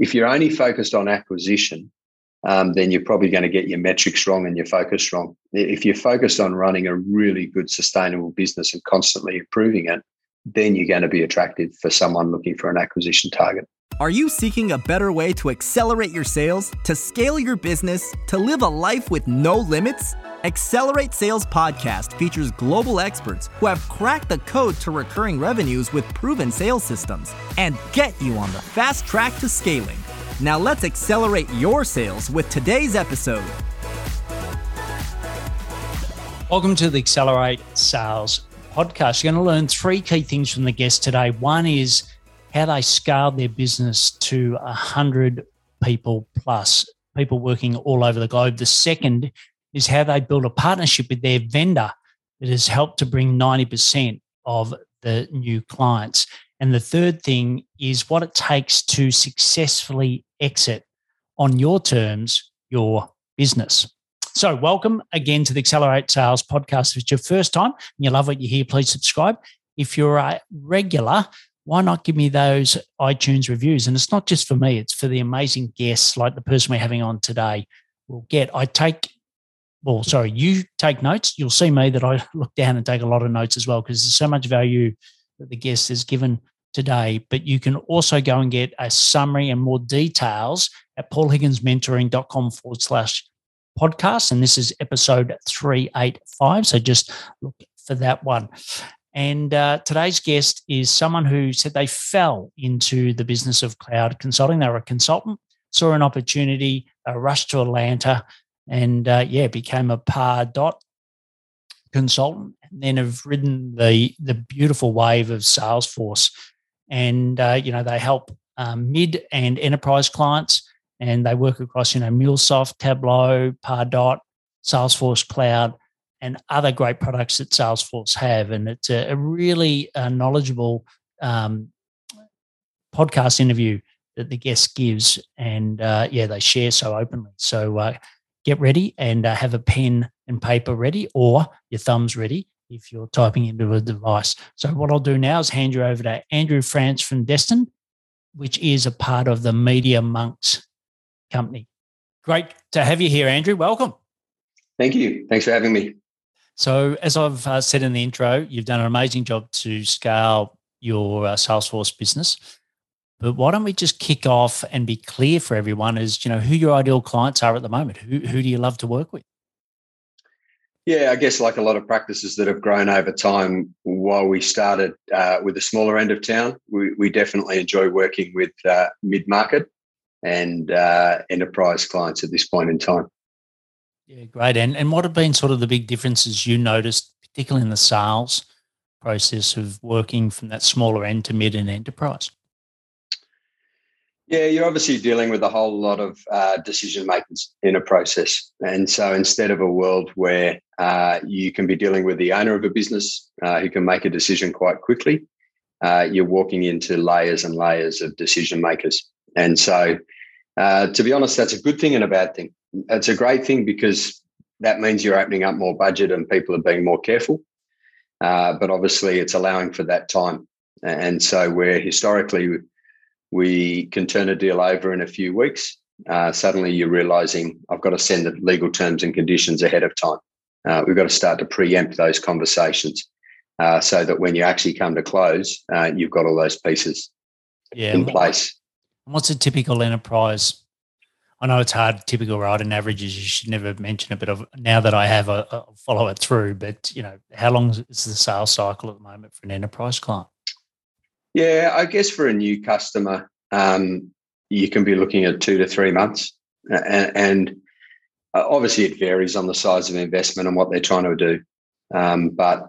if you're only focused on acquisition, um, then you're probably going to get your metrics wrong and your focus wrong. If you're focused on running a really good, sustainable business and constantly improving it, then you're going to be attractive for someone looking for an acquisition target. Are you seeking a better way to accelerate your sales, to scale your business, to live a life with no limits? Accelerate Sales Podcast features global experts who have cracked the code to recurring revenues with proven sales systems and get you on the fast track to scaling. Now let's accelerate your sales with today's episode. Welcome to the Accelerate Sales Podcast. You're going to learn three key things from the guest today. One is how they scaled their business to 100 people plus, people working all over the globe. The second is how they build a partnership with their vendor that has helped to bring 90% of the new clients. And the third thing is what it takes to successfully exit on your terms your business. So, welcome again to the Accelerate Sales podcast. If it's your first time and you love what you hear, please subscribe. If you're a regular, why not give me those iTunes reviews? And it's not just for me, it's for the amazing guests like the person we're having on today will get. I take, well, sorry, you take notes. You'll see me that I look down and take a lot of notes as well because there's so much value that the guest has given today. But you can also go and get a summary and more details at paulhigginsmentoring.com forward slash podcast. And this is episode 385. So just look for that one. And uh, today's guest is someone who said they fell into the business of cloud consulting. They were a consultant, saw an opportunity, rushed to Atlanta, and uh, yeah, became a Pardot consultant. And then have ridden the the beautiful wave of Salesforce, and uh, you know they help um, mid and enterprise clients, and they work across you know MuleSoft, Tableau, Pardot, Salesforce Cloud and other great products that Salesforce have. And it's a, a really uh, knowledgeable um, podcast interview that the guest gives. And uh, yeah, they share so openly. So uh, get ready and uh, have a pen and paper ready or your thumbs ready if you're typing into a device. So what I'll do now is hand you over to Andrew France from Destined, which is a part of the Media Monks company. Great to have you here, Andrew. Welcome. Thank you. Thanks for having me. So, as I've uh, said in the intro, you've done an amazing job to scale your uh, Salesforce business. But why don't we just kick off and be clear for everyone as you know who your ideal clients are at the moment? Who who do you love to work with? Yeah, I guess like a lot of practices that have grown over time, while we started uh, with the smaller end of town, we, we definitely enjoy working with uh, mid market and uh, enterprise clients at this point in time. Yeah, great. And and what have been sort of the big differences you noticed, particularly in the sales process of working from that smaller end to mid and enterprise? Yeah, you're obviously dealing with a whole lot of uh, decision makers in a process. And so instead of a world where uh, you can be dealing with the owner of a business uh, who can make a decision quite quickly, uh, you're walking into layers and layers of decision makers. And so, uh, to be honest, that's a good thing and a bad thing it's a great thing because that means you're opening up more budget and people are being more careful. Uh, but obviously, it's allowing for that time. And so, where historically we can turn a deal over in a few weeks, uh, suddenly you're realizing I've got to send the legal terms and conditions ahead of time. Uh, we've got to start to preempt those conversations uh, so that when you actually come to close, uh, you've got all those pieces yeah, in place. What's a typical enterprise I know it's hard. Typical riding averages. You should never mention it, but now that I have, I'll follow it through. But you know, how long is the sales cycle at the moment for an enterprise client? Yeah, I guess for a new customer, um, you can be looking at two to three months, and, and uh, obviously it varies on the size of investment and what they're trying to do. Um, but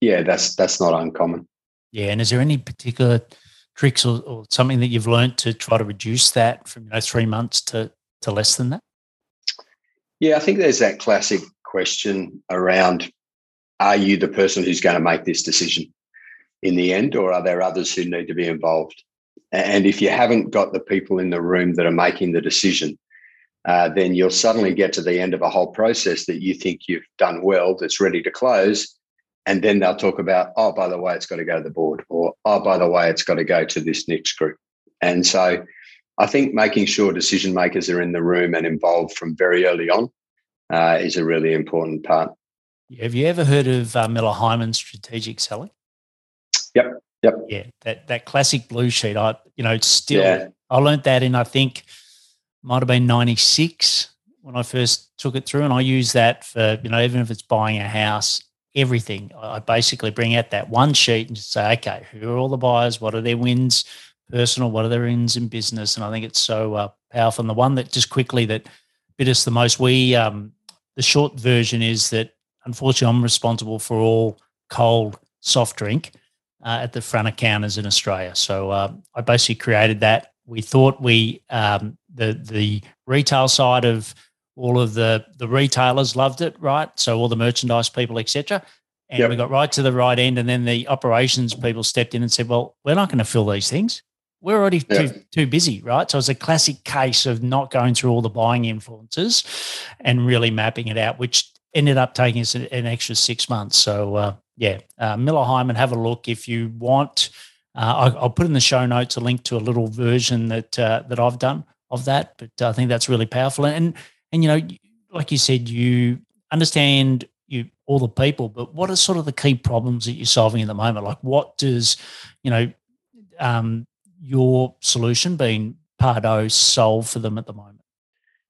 yeah, that's that's not uncommon. Yeah, and is there any particular tricks or, or, something that you've learned to try to reduce that from you know three months to to less than that? Yeah, I think there's that classic question around are you the person who's going to make this decision in the end, or are there others who need to be involved? And if you haven't got the people in the room that are making the decision, uh, then you'll suddenly get to the end of a whole process that you think you've done well, that's ready to close. And then they'll talk about, oh, by the way, it's got to go to the board, or oh, by the way, it's got to go to this next group. And so I think making sure decision makers are in the room and involved from very early on uh, is a really important part. Have you ever heard of uh, Miller Heiman strategic selling? Yep. Yeah, that that classic blue sheet. I you know still yeah. I learned that in I think might have been ninety six when I first took it through, and I use that for you know even if it's buying a house, everything. I basically bring out that one sheet and just say, okay, who are all the buyers? What are their wins? Personal, what are their wins in business? And I think it's so uh, powerful. And the one that just quickly that bit us the most, we um, the short version is that unfortunately I'm responsible for all cold soft drink uh, at the front of counters in Australia. So uh, I basically created that. We thought we um, the the retail side of all of the the retailers loved it, right? So all the merchandise people, etc. And yep. we got right to the right end, and then the operations people stepped in and said, "Well, we're not going to fill these things. We're already yep. too too busy, right?" So it's a classic case of not going through all the buying influences and really mapping it out, which ended up taking us an, an extra six months. So uh, yeah, uh, Miller Heiman, have a look if you want. Uh, I, will put in the show notes a link to a little version that uh, that I've done of that, but I think that's really powerful. And and you know, like you said, you understand you all the people, but what are sort of the key problems that you're solving at the moment? Like, what does you know um, your solution being Pardot solve for them at the moment?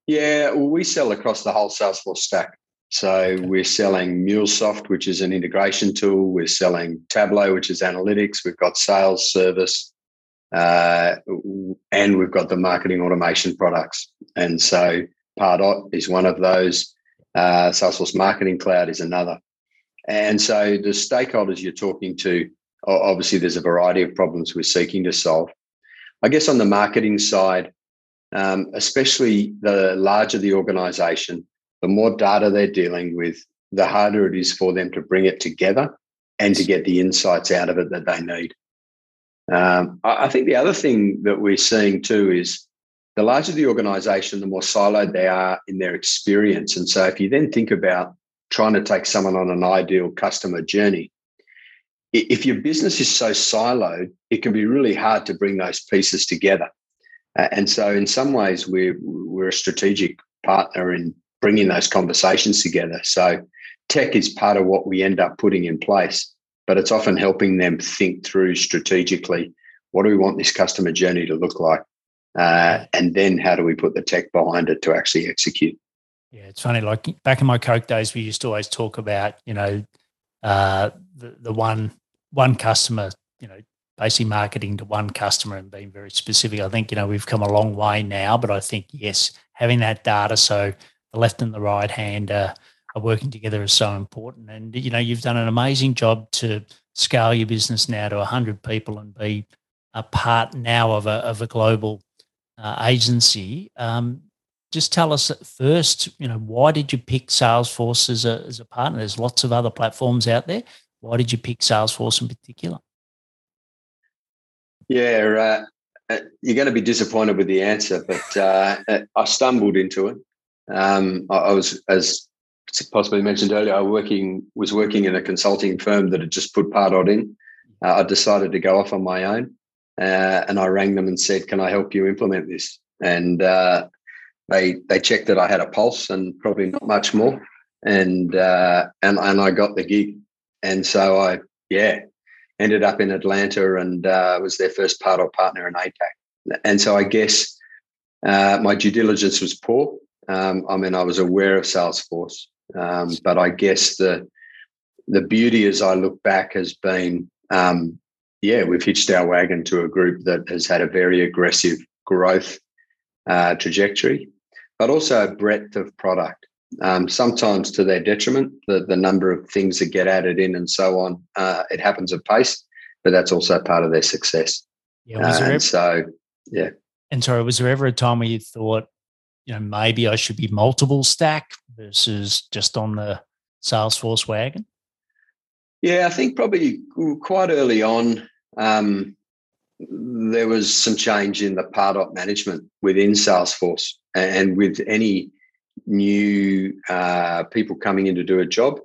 Yeah, well, we sell across the whole Salesforce stack. So we're selling MuleSoft, which is an integration tool. We're selling Tableau, which is analytics. We've got sales service, uh, and we've got the marketing automation products. And so Pardot is one of those. Uh, Salesforce Marketing Cloud is another. And so the stakeholders you're talking to, obviously, there's a variety of problems we're seeking to solve. I guess on the marketing side, um, especially the larger the organization, the more data they're dealing with, the harder it is for them to bring it together and to get the insights out of it that they need. Um, I think the other thing that we're seeing too is the larger the organization, the more siloed they are in their experience. And so if you then think about trying to take someone on an ideal customer journey, if your business is so siloed, it can be really hard to bring those pieces together. and so in some ways, we're, we're a strategic partner in bringing those conversations together. So tech is part of what we end up putting in place, but it's often helping them think through strategically what do we want this customer journey to look like? Uh, and then how do we put the tech behind it to actually execute? Yeah, it's funny. Like back in my Coke days, we used to always talk about, you know, uh, the, the one one customer, you know, basically marketing to one customer and being very specific. I think, you know, we've come a long way now, but I think, yes, having that data so the left and the right hand are, working together is so important. And you know, you've done an amazing job to scale your business now to hundred people and be a part now of a of a global uh, agency. Um, just tell us first, you know, why did you pick Salesforce as a as a partner? There's lots of other platforms out there. Why did you pick Salesforce in particular? Yeah, uh, you're going to be disappointed with the answer, but uh, I stumbled into it. Um, I, I, was, as possibly mentioned earlier, I working was working in a consulting firm that had just put Pardot in. Uh, I decided to go off on my own, uh, and I rang them and said, "Can I help you implement this?" And uh, they they checked that I had a pulse and probably not much more, and uh, and and I got the gig. And so I yeah ended up in Atlanta and uh, was their first Pardot partner in APAC. And so I guess uh, my due diligence was poor. Um, I mean, I was aware of Salesforce, um, but I guess the the beauty as I look back has been, um, yeah, we've hitched our wagon to a group that has had a very aggressive growth uh, trajectory, but also a breadth of product. Um, sometimes to their detriment, the, the number of things that get added in and so on. Uh, it happens at pace, but that's also part of their success. Yeah, uh, ever, so, yeah. And sorry, was there ever a time where you thought, you know, maybe I should be multiple stack versus just on the Salesforce wagon? Yeah, I think probably quite early on, um, there was some change in the part Pardot management within Salesforce and with any new uh, people coming in to do a job,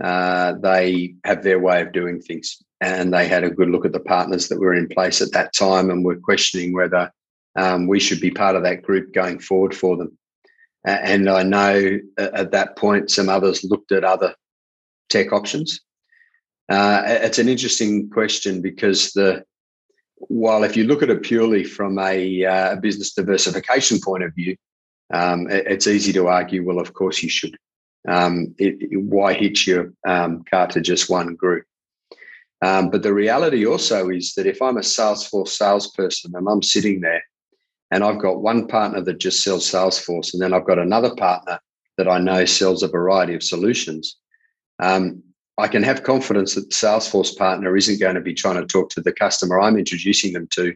uh, they have their way of doing things. And they had a good look at the partners that were in place at that time and were questioning whether um, we should be part of that group going forward for them. And I know at that point some others looked at other tech options. Uh, it's an interesting question because the while if you look at it purely from a uh, business diversification point of view, um, it's easy to argue. Well, of course you should. Um, it, it, why hitch your um, car to just one group? Um, but the reality also is that if I'm a Salesforce salesperson and I'm sitting there and I've got one partner that just sells Salesforce, and then I've got another partner that I know sells a variety of solutions, um, I can have confidence that the Salesforce partner isn't going to be trying to talk to the customer I'm introducing them to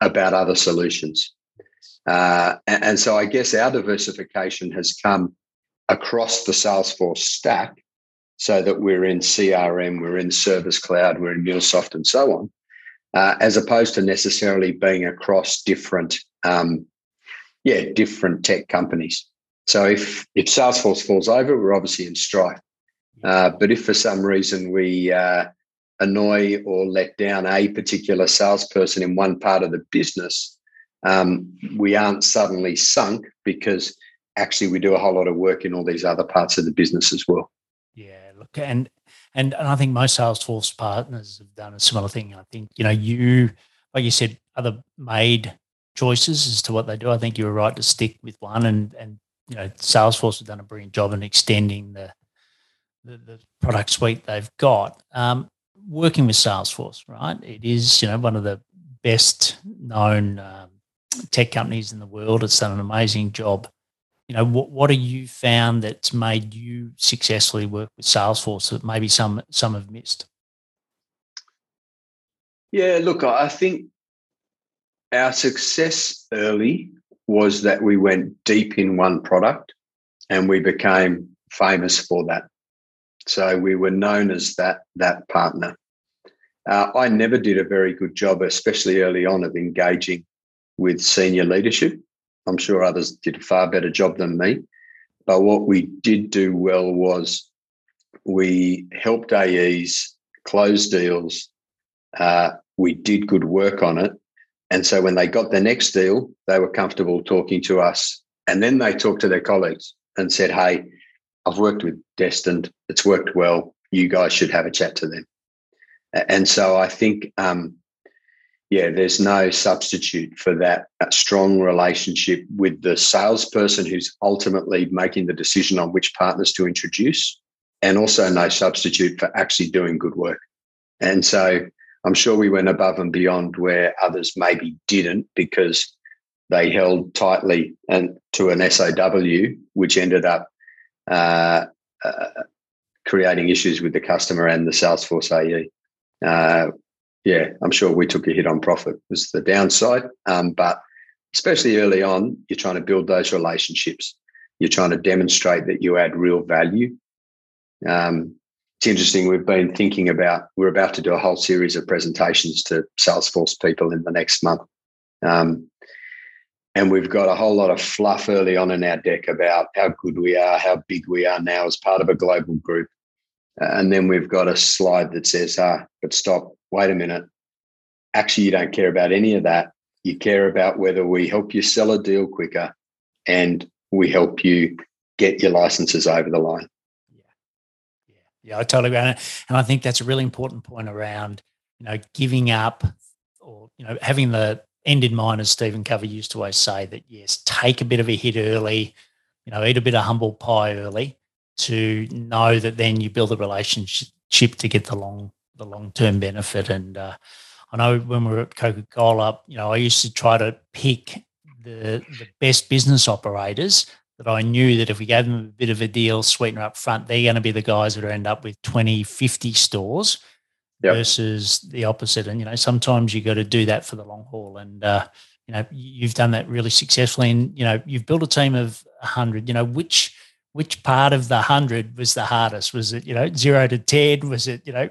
about other solutions. Uh, and, and so I guess our diversification has come across the Salesforce stack so that we're in CRM, we're in Service Cloud, we're in MuleSoft, and so on, uh, as opposed to necessarily being across different, um, yeah, different tech companies. So if if Salesforce falls over, we're obviously in strife. Uh, but if for some reason we uh, annoy or let down a particular salesperson in one part of the business, um, we aren't suddenly sunk because actually we do a whole lot of work in all these other parts of the business as well. Yeah, look, and and and I think most Salesforce partners have done a similar thing. I think you know you, like you said, other made choices as to what they do. I think you were right to stick with one, and and you know Salesforce have done a brilliant job in extending the the, the product suite they've got. Um, working with Salesforce, right? It is you know one of the best known um, tech companies in the world. It's done an amazing job you know what what have you found that's made you successfully work with salesforce that maybe some some have missed? Yeah look i think our success early was that we went deep in one product and we became famous for that. So we were known as that that partner. Uh, i never did a very good job especially early on of engaging with senior leadership I'm sure others did a far better job than me. But what we did do well was we helped AEs close deals. Uh, we did good work on it. And so when they got their next deal, they were comfortable talking to us. And then they talked to their colleagues and said, Hey, I've worked with Destined. It's worked well. You guys should have a chat to them. And so I think um, yeah, there's no substitute for that, that strong relationship with the salesperson who's ultimately making the decision on which partners to introduce, and also no substitute for actually doing good work. And so I'm sure we went above and beyond where others maybe didn't because they held tightly and to an SOW, which ended up uh, uh, creating issues with the customer and the Salesforce AE. Uh, yeah, I'm sure we took a hit on profit was the downside. Um, but especially early on, you're trying to build those relationships. You're trying to demonstrate that you add real value. Um, it's interesting. We've been thinking about. We're about to do a whole series of presentations to Salesforce people in the next month, um, and we've got a whole lot of fluff early on in our deck about how good we are, how big we are now as part of a global group, and then we've got a slide that says, "Ah, but stop wait a minute, actually, you don't care about any of that. You care about whether we help you sell a deal quicker and we help you get your licenses over the line. Yeah. Yeah. I totally agree. And I think that's a really important point around, you know, giving up or, you know, having the end in mind, as Stephen Covey used to always say, that yes, take a bit of a hit early, you know, eat a bit of humble pie early to know that then you build a relationship to get the long the long term benefit. And uh, I know when we were at Coca Cola, you know, I used to try to pick the the best business operators that I knew that if we gave them a bit of a deal sweetener up front, they're going to be the guys that end up with 20, 50 stores yep. versus the opposite. And, you know, sometimes you got to do that for the long haul. And, uh, you know, you've done that really successfully. And, you know, you've built a team of 100, you know, which, which part of the 100 was the hardest? Was it, you know, zero to 10? Was it, you know,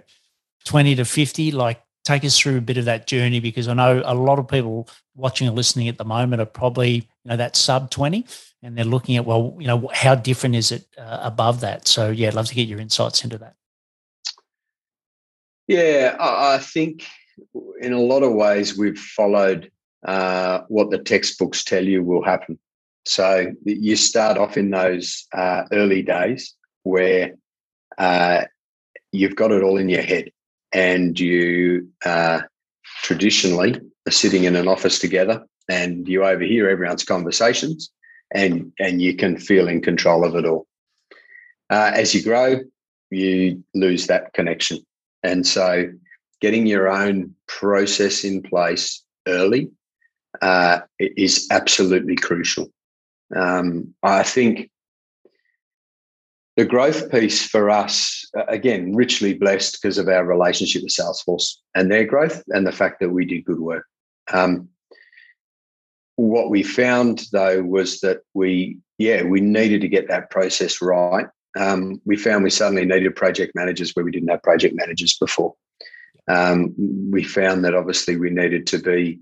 20 to 50 like take us through a bit of that journey because i know a lot of people watching and listening at the moment are probably you know that sub 20 and they're looking at well you know how different is it uh, above that so yeah i'd love to get your insights into that yeah i think in a lot of ways we've followed uh, what the textbooks tell you will happen. So you start off in those uh, early days where uh, you've got it all in your head, and you uh, traditionally are sitting in an office together, and you overhear everyone's conversations, and and you can feel in control of it all. Uh, as you grow, you lose that connection, and so getting your own process in place early uh, is absolutely crucial. Um, I think the growth piece for us, again, richly blessed because of our relationship with Salesforce and their growth and the fact that we did good work. Um, what we found though was that we, yeah, we needed to get that process right. Um, we found we suddenly needed project managers where we didn't have project managers before. Um, we found that obviously we needed to be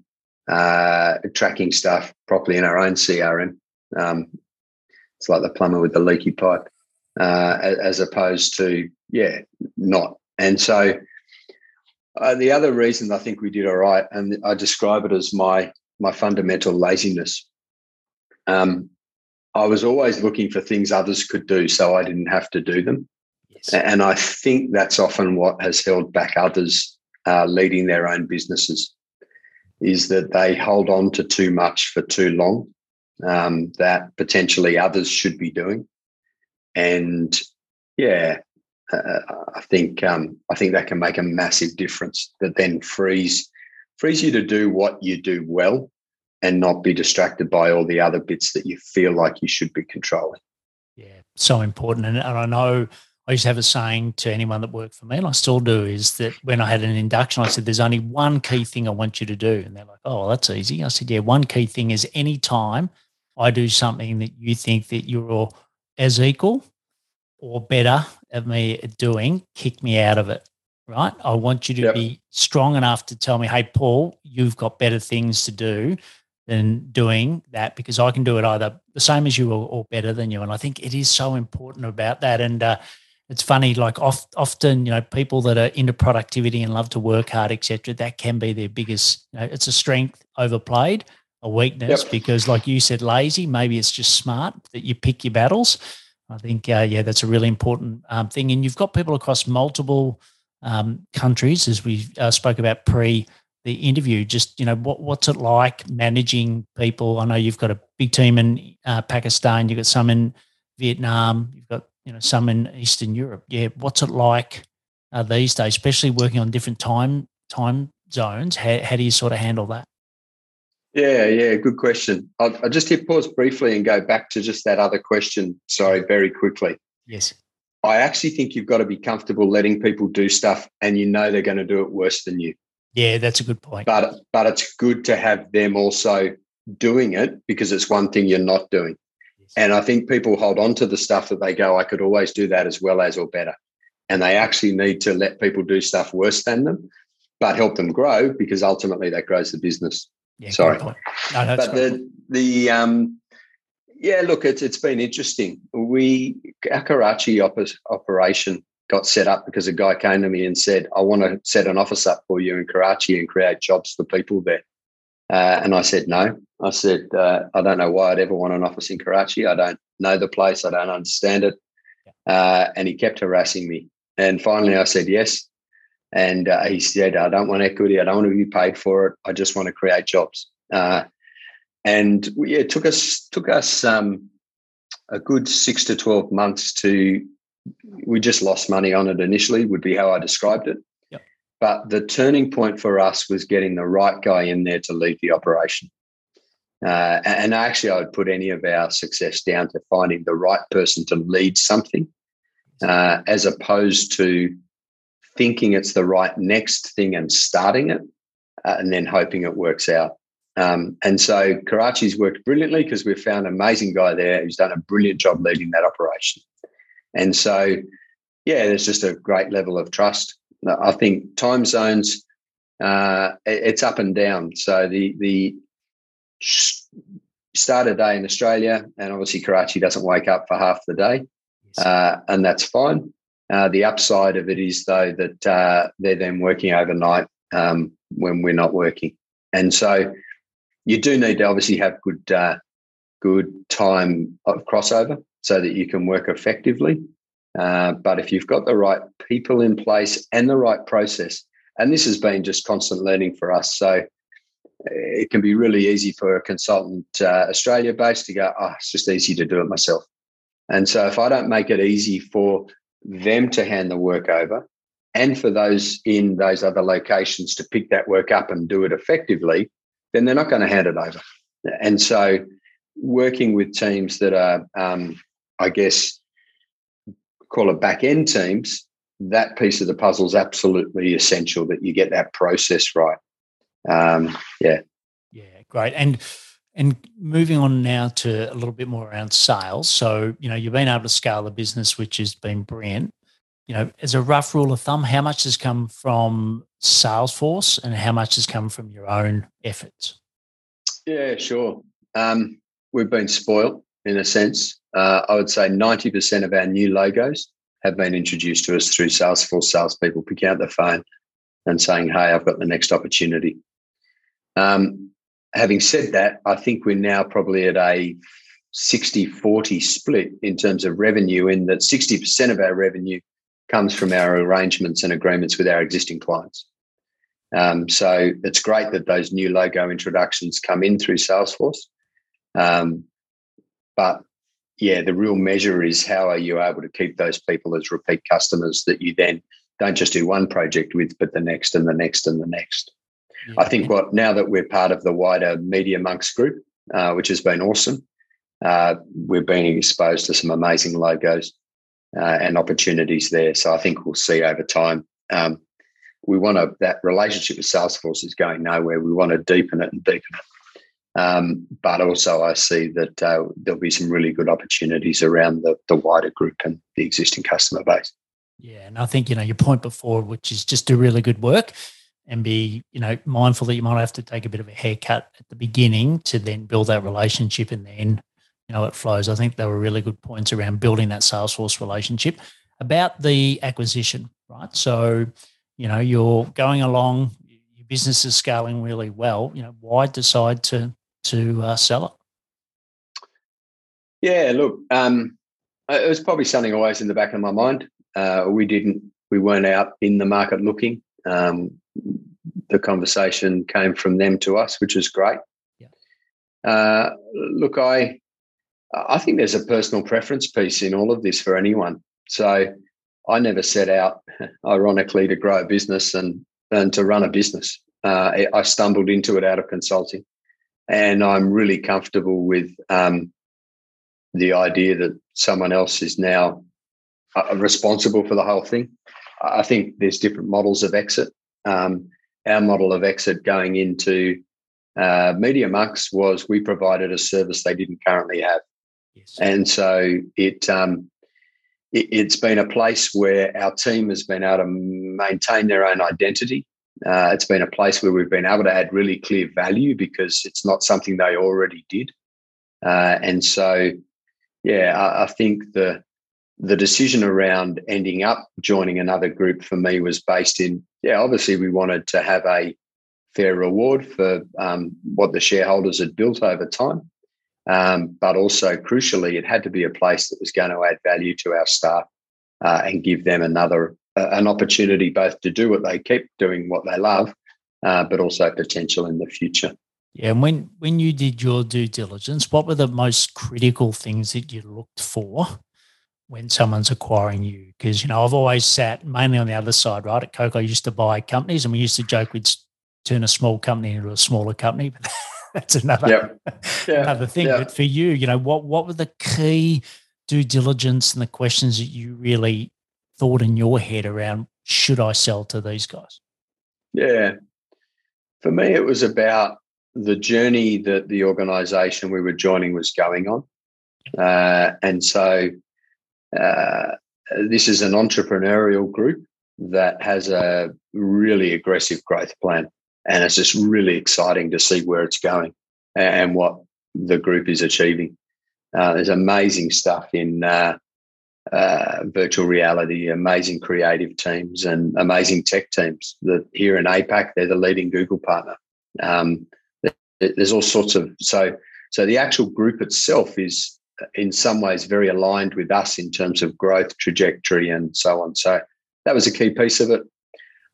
uh, tracking stuff properly in our own CRM. Um, it's like the plumber with the leaky pipe, uh, as opposed to yeah, not. And so uh, the other reason I think we did all right, and I describe it as my my fundamental laziness. Um, I was always looking for things others could do, so I didn't have to do them. Yes. And I think that's often what has held back others uh, leading their own businesses is that they hold on to too much for too long um, that potentially others should be doing. And yeah, uh, I think um, I think that can make a massive difference. That then frees frees you to do what you do well, and not be distracted by all the other bits that you feel like you should be controlling. Yeah, so important. And, and I know I used to have a saying to anyone that worked for me, and I still do, is that when I had an induction, I said, There's only one key thing I want you to do. And they're like, Oh, well, that's easy. I said, Yeah, one key thing is any time I do something that you think that you're as equal or better at me doing, kick me out of it. Right. I want you to yep. be strong enough to tell me, Hey, Paul, you've got better things to do than doing that because I can do it either the same as you or, or better than you. And I think it is so important about that. And, uh, it's funny like oft, often you know people that are into productivity and love to work hard etc that can be their biggest you know, it's a strength overplayed a weakness yep. because like you said lazy maybe it's just smart that you pick your battles i think uh, yeah that's a really important um, thing and you've got people across multiple um, countries as we uh, spoke about pre the interview just you know what, what's it like managing people i know you've got a big team in uh, pakistan you've got some in vietnam you've got you know some in Eastern Europe. Yeah, what's it like uh, these days, especially working on different time time zones? How, how do you sort of handle that? Yeah, yeah, good question. I'll, I'll just hit pause briefly and go back to just that other question. Sorry, very quickly. Yes. I actually think you've got to be comfortable letting people do stuff and you know they're going to do it worse than you. Yeah, that's a good point. But but it's good to have them also doing it because it's one thing you're not doing. And I think people hold on to the stuff that they go, I could always do that as well as or better. And they actually need to let people do stuff worse than them, but help them grow because ultimately that grows the business. Yeah, Sorry. No, but the the um yeah, look, it's it's been interesting. We our Karachi op- operation got set up because a guy came to me and said, "I want to set an office up for you in Karachi and create jobs for people there." Uh, and I said, no. I said, uh, I don't know why I'd ever want an office in Karachi. I don't know the place. I don't understand it. Uh, and he kept harassing me. And finally, I said yes. And uh, he said, I don't want equity. I don't want to be paid for it. I just want to create jobs. Uh, and we, it took us took us um, a good six to twelve months to. We just lost money on it initially. Would be how I described it. But the turning point for us was getting the right guy in there to lead the operation. Uh, and actually, I would put any of our success down to finding the right person to lead something, uh, as opposed to thinking it's the right next thing and starting it, uh, and then hoping it works out. Um, and so Karachi's worked brilliantly because we've found an amazing guy there who's done a brilliant job leading that operation. And so, yeah, there's just a great level of trust. I think time zones, uh, it's up and down. So the the start a day in Australia, and obviously Karachi doesn't wake up for half the day, uh, and that's fine. Uh, the upside of it is though that uh, they're then working overnight um, when we're not working, and so you do need to obviously have good uh, good time of crossover so that you can work effectively. Uh, but if you've got the right people in place and the right process, and this has been just constant learning for us, so it can be really easy for a consultant uh, Australia based to go, oh, it's just easy to do it myself. And so if I don't make it easy for them to hand the work over and for those in those other locations to pick that work up and do it effectively, then they're not going to hand it over. And so working with teams that are, um, I guess, call it back end teams, that piece of the puzzle is absolutely essential that you get that process right. Um, yeah. Yeah, great. And and moving on now to a little bit more around sales. So, you know, you've been able to scale the business, which has been brilliant. You know, as a rough rule of thumb, how much has come from Salesforce and how much has come from your own efforts? Yeah, sure. Um, we've been spoiled in a sense. Uh, I would say 90% of our new logos have been introduced to us through Salesforce salespeople picking out the phone and saying, Hey, I've got the next opportunity. Um, having said that, I think we're now probably at a 60 40 split in terms of revenue, in that 60% of our revenue comes from our arrangements and agreements with our existing clients. Um, so it's great that those new logo introductions come in through Salesforce. Um, but yeah, the real measure is how are you able to keep those people as repeat customers that you then don't just do one project with, but the next and the next and the next. I think what now that we're part of the wider Media Monks group, uh, which has been awesome, uh, we're being exposed to some amazing logos uh, and opportunities there. So I think we'll see over time. Um, we want to that relationship with Salesforce is going nowhere. We want to deepen it and deepen it. Um, but also, I see that uh, there'll be some really good opportunities around the, the wider group and the existing customer base. Yeah, and I think you know your point before, which is just do really good work and be you know mindful that you might have to take a bit of a haircut at the beginning to then build that relationship and then you know it flows. I think they were really good points around building that salesforce relationship. About the acquisition right? So you know you're going along your business is scaling really well. You know why decide to to uh, sell it? Yeah look um, it was probably something always in the back of my mind. Uh, we didn't we weren't out in the market looking. Um, the conversation came from them to us, which is great. Yeah. Uh, look, I I think there's a personal preference piece in all of this for anyone. So I never set out, ironically, to grow a business and and to run a business. Uh, I stumbled into it out of consulting, and I'm really comfortable with um, the idea that someone else is now uh, responsible for the whole thing. I think there's different models of exit. Um, our model of exit going into uh, Media Monks was we provided a service they didn't currently have. Yes. And so it, um, it, has been a place where our team has been able to maintain their own identity. Uh, it's been a place where we've been able to add really clear value because it's not something they already did. Uh, and so, yeah, I, I think the the decision around ending up joining another group for me was based in, yeah, obviously we wanted to have a fair reward for um, what the shareholders had built over time. Um, but also, crucially, it had to be a place that was going to add value to our staff uh, and give them another uh, an opportunity both to do what they keep doing, what they love, uh, but also potential in the future. Yeah, and when when you did your due diligence, what were the most critical things that you looked for when someone's acquiring you. Because, you know, I've always sat mainly on the other side, right? At Coke, I used to buy companies and we used to joke we'd turn a small company into a smaller company. But that's another, yep. yeah. another thing. Yeah. But for you, you know, what, what were the key due diligence and the questions that you really thought in your head around should I sell to these guys? Yeah. For me, it was about the journey that the organization we were joining was going on. Uh, and so uh, this is an entrepreneurial group that has a really aggressive growth plan. And it's just really exciting to see where it's going and what the group is achieving. Uh, there's amazing stuff in uh, uh, virtual reality, amazing creative teams, and amazing tech teams. That here in APAC, they're the leading Google partner. Um, there's all sorts of so so the actual group itself is in some ways very aligned with us in terms of growth trajectory and so on. So that was a key piece of it.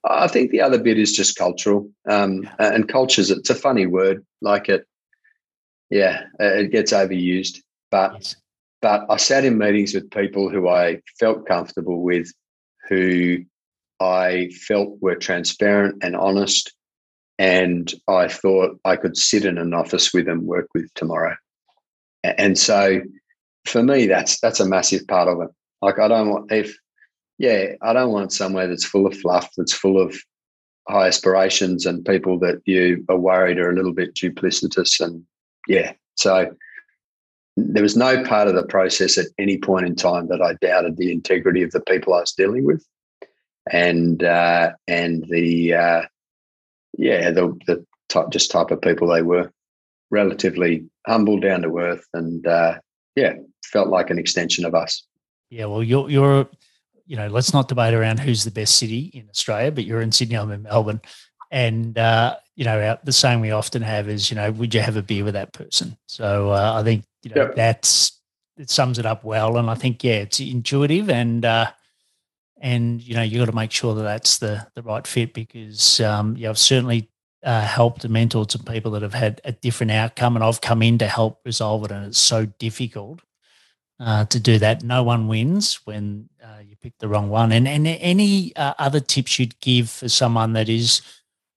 I think the other bit is just cultural, um, and cultures. It's a funny word, like it. Yeah, it gets overused, but yes. but I sat in meetings with people who I felt comfortable with, who I felt were transparent and honest, and I thought I could sit in an office with and work with tomorrow. And so, for me, that's that's a massive part of it. Like I don't want if yeah, I don't want somewhere that's full of fluff, that's full of high aspirations and people that you are worried are a little bit duplicitous. And yeah, so there was no part of the process at any point in time that I doubted the integrity of the people I was dealing with, and uh, and the uh, yeah the the type, just type of people they were, relatively humble, down to earth, and uh, yeah, felt like an extension of us. Yeah, well, you're you're you know, let's not debate around who's the best city in Australia, but you're in Sydney, I'm in Melbourne. And, uh, you know, the saying we often have is, you know, would you have a beer with that person? So uh, I think, you know, yep. that's, it sums it up well. And I think, yeah, it's intuitive and, uh, and, you know, you got to make sure that that's the, the right fit because, um, know, I've certainly uh, helped and mentored some people that have had a different outcome and I've come in to help resolve it. And it's so difficult uh, to do that. No one wins when uh, you pick the wrong one. And and any uh, other tips you'd give for someone that is,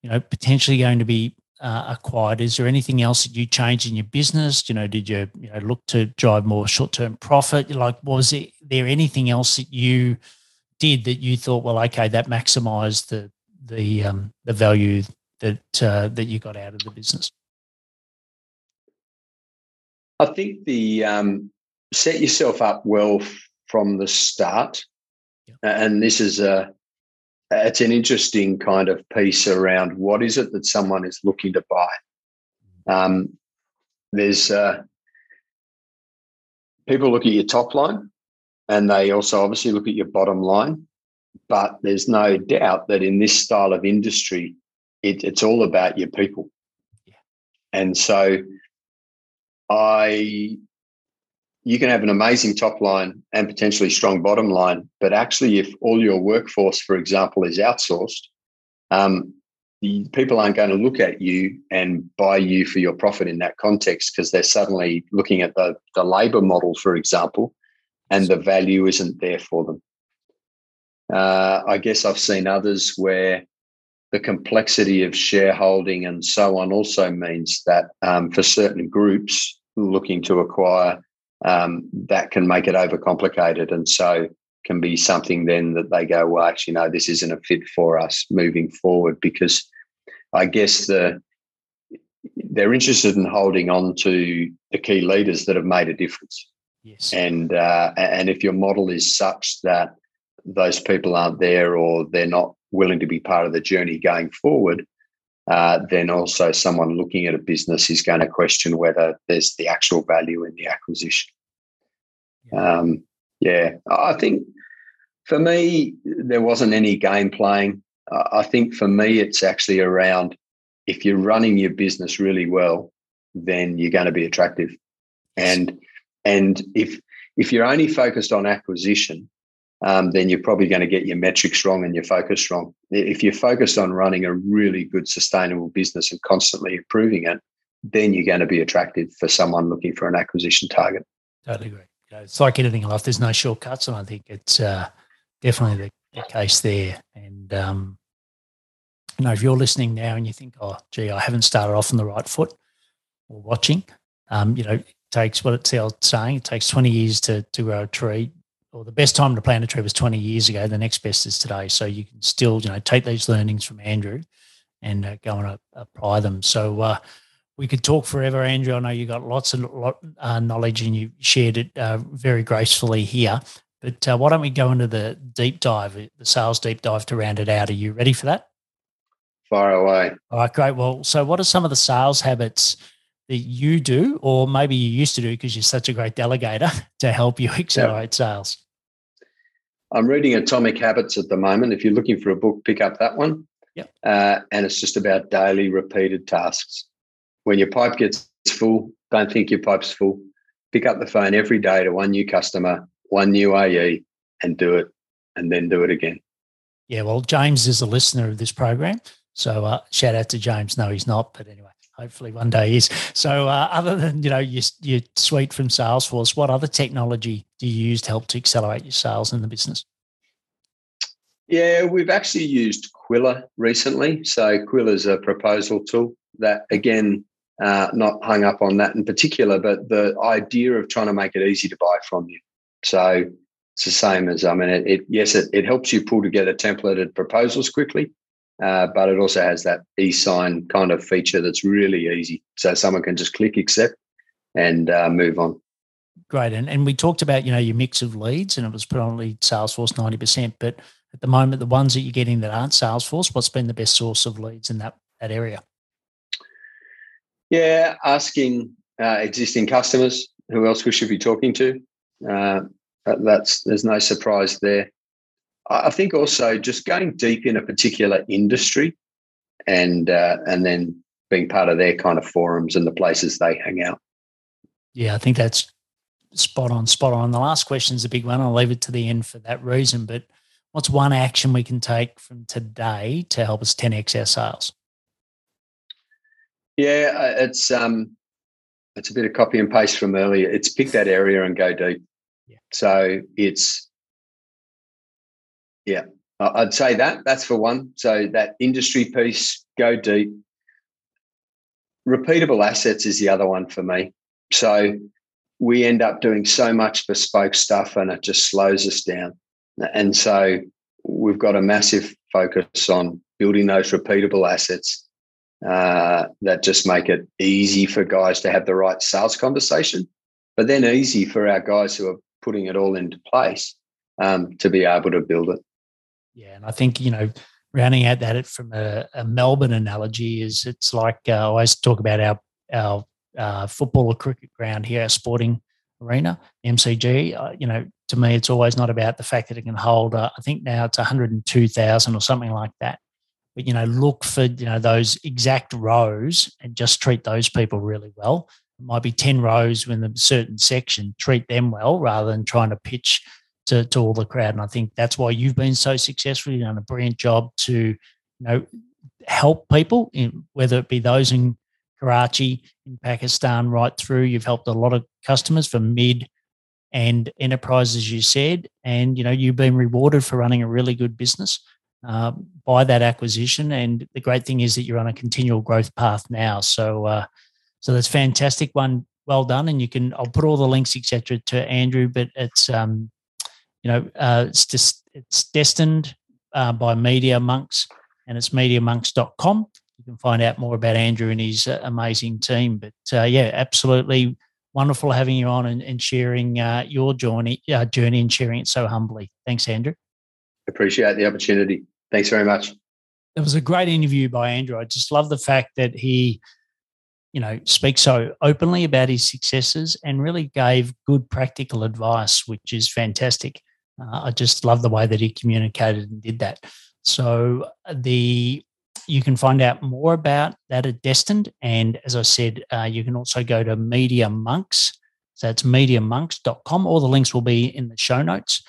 you know, potentially going to be uh, acquired? Is there anything else that you changed in your business? You know, did you you know look to drive more short term profit? Like, was it there anything else that you did that you thought, well, okay, that maximised the the um, the value that uh, that you got out of the business? I think the um, set yourself up well from the start. Yeah. And this is a it's an interesting kind of piece around what is it that someone is looking to buy. Mm. Um, there's uh, people look at your top line, and they also obviously look at your bottom line. But there's no doubt that in this style of industry, it, it's all about your people. Yeah. And so I you can have an amazing top line and potentially strong bottom line, but actually, if all your workforce, for example, is outsourced, um, people aren't going to look at you and buy you for your profit in that context because they're suddenly looking at the, the labor model, for example, and the value isn't there for them. Uh, I guess I've seen others where the complexity of shareholding and so on also means that um, for certain groups looking to acquire um, that can make it overcomplicated. And so can be something then that they go, well, actually, no, this isn't a fit for us moving forward because I guess the they're interested in holding on to the key leaders that have made a difference. Yes. And uh, and if your model is such that those people aren't there or they're not willing to be part of the journey going forward, uh, then also someone looking at a business is going to question whether there's the actual value in the acquisition. Um, yeah, I think for me, there wasn't any game playing. I think for me, it's actually around if you're running your business really well, then you're going to be attractive. And and if if you're only focused on acquisition, um, then you're probably going to get your metrics wrong and your focus wrong. If you're focused on running a really good, sustainable business and constantly improving it, then you're going to be attractive for someone looking for an acquisition target. Totally agree. You know, it's like anything in life, there's no shortcuts. And I think it's uh, definitely the, the, case there. And, um, you know, if you're listening now and you think, oh, gee, I haven't started off on the right foot or watching, um, you know, it takes what it's saying, it takes 20 years to, to grow a tree or the best time to plant a tree was 20 years ago. The next best is today. So you can still, you know, take these learnings from Andrew and uh, go and uh, apply them. So uh, we could talk forever, Andrew. I know you got lots of lot, uh, knowledge and you shared it uh, very gracefully here. But uh, why don't we go into the deep dive, the sales deep dive to round it out? Are you ready for that? Far away. All right, great. Well, so what are some of the sales habits that you do, or maybe you used to do because you're such a great delegator to help you accelerate yep. sales? I'm reading Atomic Habits at the moment. If you're looking for a book, pick up that one. Yep. Uh, and it's just about daily repeated tasks. when your pipe gets full, don't think your pipe's full. Pick up the phone every day to one new customer, one new AE, and do it, and then do it again. Yeah, well, James is a listener of this program. So uh, shout out to James. No, he's not, but anyway, hopefully one day is. So uh, other than you know your, your suite from Salesforce, what other technology do you use to help to accelerate your sales in the business? Yeah, we've actually used Qwilr recently. So Qwilr is a proposal tool that, again, uh, not hung up on that in particular, but the idea of trying to make it easy to buy from you. So it's the same as I mean, it, it yes, it, it helps you pull together templated proposals quickly, uh, but it also has that e-sign kind of feature that's really easy, so someone can just click accept and uh, move on. Great, and and we talked about you know your mix of leads, and it was predominantly Salesforce ninety percent, but at the moment, the ones that you're getting that aren't Salesforce, what's been the best source of leads in that that area? Yeah, asking uh, existing customers who else we should be talking to. Uh, that's there's no surprise there. I think also just going deep in a particular industry, and uh, and then being part of their kind of forums and the places they hang out. Yeah, I think that's spot on, spot on. The last question is a big one. I'll leave it to the end for that reason. But what's one action we can take from today to help us 10x our sales? Yeah, uh, it's um, it's a bit of copy and paste from earlier. It's pick that area and go deep. Yeah. So it's yeah, I'd say that that's for one. So that industry piece, go deep. Repeatable assets is the other one for me. So we end up doing so much bespoke stuff and it just slows us down. And so we've got a massive focus on building those repeatable assets uh, that just make it easy for guys to have the right sales conversation, but then easy for our guys who are putting it all into place um, to be able to build it. Yeah, and I think you know, rounding out that from a, a Melbourne analogy is it's like uh, I always talk about our our uh, football or cricket ground here, our sporting arena, MCG. Uh, you know, to me, it's always not about the fact that it can hold. Uh, I think now it's 102,000 or something like that. But you know, look for you know those exact rows and just treat those people really well. It might be 10 rows within a certain section. Treat them well rather than trying to pitch to, to all the crowd. And I think that's why you've been so successful. You've done a brilliant job to, you know, help people, in, whether it be those in Karachi, in Pakistan, right through. You've helped a lot of customers for mid and enterprise, as you said, and you know you've been rewarded for running a really good business uh, by that acquisition. And the great thing is that you're on a continual growth path now. So, uh, so that's fantastic. One, well done. And you can I'll put all the links etc. to Andrew, but it's um, you know uh, it's just it's Destined uh, by Media Monks, and it's MediaMonks.com you can find out more about Andrew and his uh, amazing team. But uh, yeah, absolutely wonderful having you on and, and sharing uh, your journey, uh, journey and sharing it so humbly. Thanks, Andrew. Appreciate the opportunity. Thanks very much. It was a great interview by Andrew. I just love the fact that he, you know, speaks so openly about his successes and really gave good practical advice, which is fantastic. Uh, I just love the way that he communicated and did that. So the you can find out more about that at Destined. And as I said, uh, you can also go to Media Monks. So that's mediamonks.com. All the links will be in the show notes.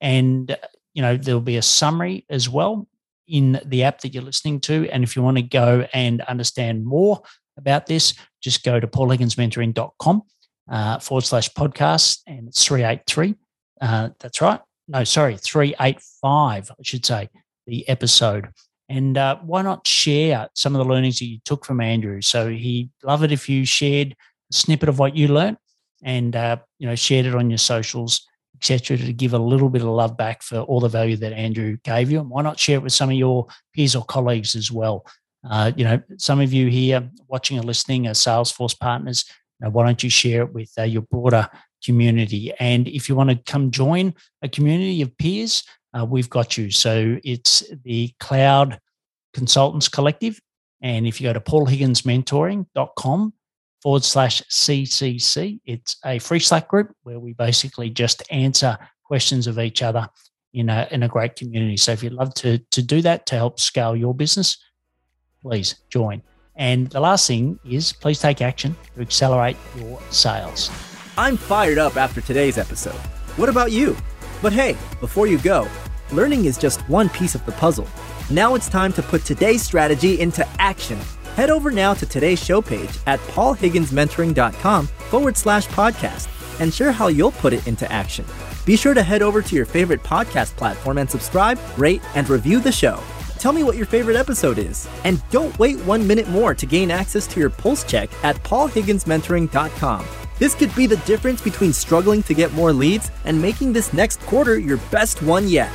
And, you know, there'll be a summary as well in the app that you're listening to. And if you want to go and understand more about this, just go to paulhigginsmentoring.com uh, forward slash podcast and it's 383. Uh, that's right. No, sorry, 385, I should say, the episode. And uh, why not share some of the learnings that you took from Andrew? So he love it if you shared a snippet of what you learned and uh, you know shared it on your socials, etc., to give a little bit of love back for all the value that Andrew gave you. And why not share it with some of your peers or colleagues as well? Uh, you know, some of you here watching or listening are Salesforce partners. Know, why don't you share it with uh, your broader community? And if you want to come join a community of peers, uh, we've got you. So it's the Cloud Consultants Collective. And if you go to paulhigginsmentoring.com forward slash CCC, it's a free Slack group where we basically just answer questions of each other in a, in a great community. So if you'd love to, to do that to help scale your business, please join. And the last thing is please take action to accelerate your sales. I'm fired up after today's episode. What about you? But hey, before you go, learning is just one piece of the puzzle. Now it's time to put today's strategy into action. Head over now to today's show page at paulhigginsmentoring.com forward slash podcast and share how you'll put it into action. Be sure to head over to your favorite podcast platform and subscribe, rate, and review the show. Tell me what your favorite episode is. And don't wait one minute more to gain access to your pulse check at paulhigginsmentoring.com. This could be the difference between struggling to get more leads and making this next quarter your best one yet.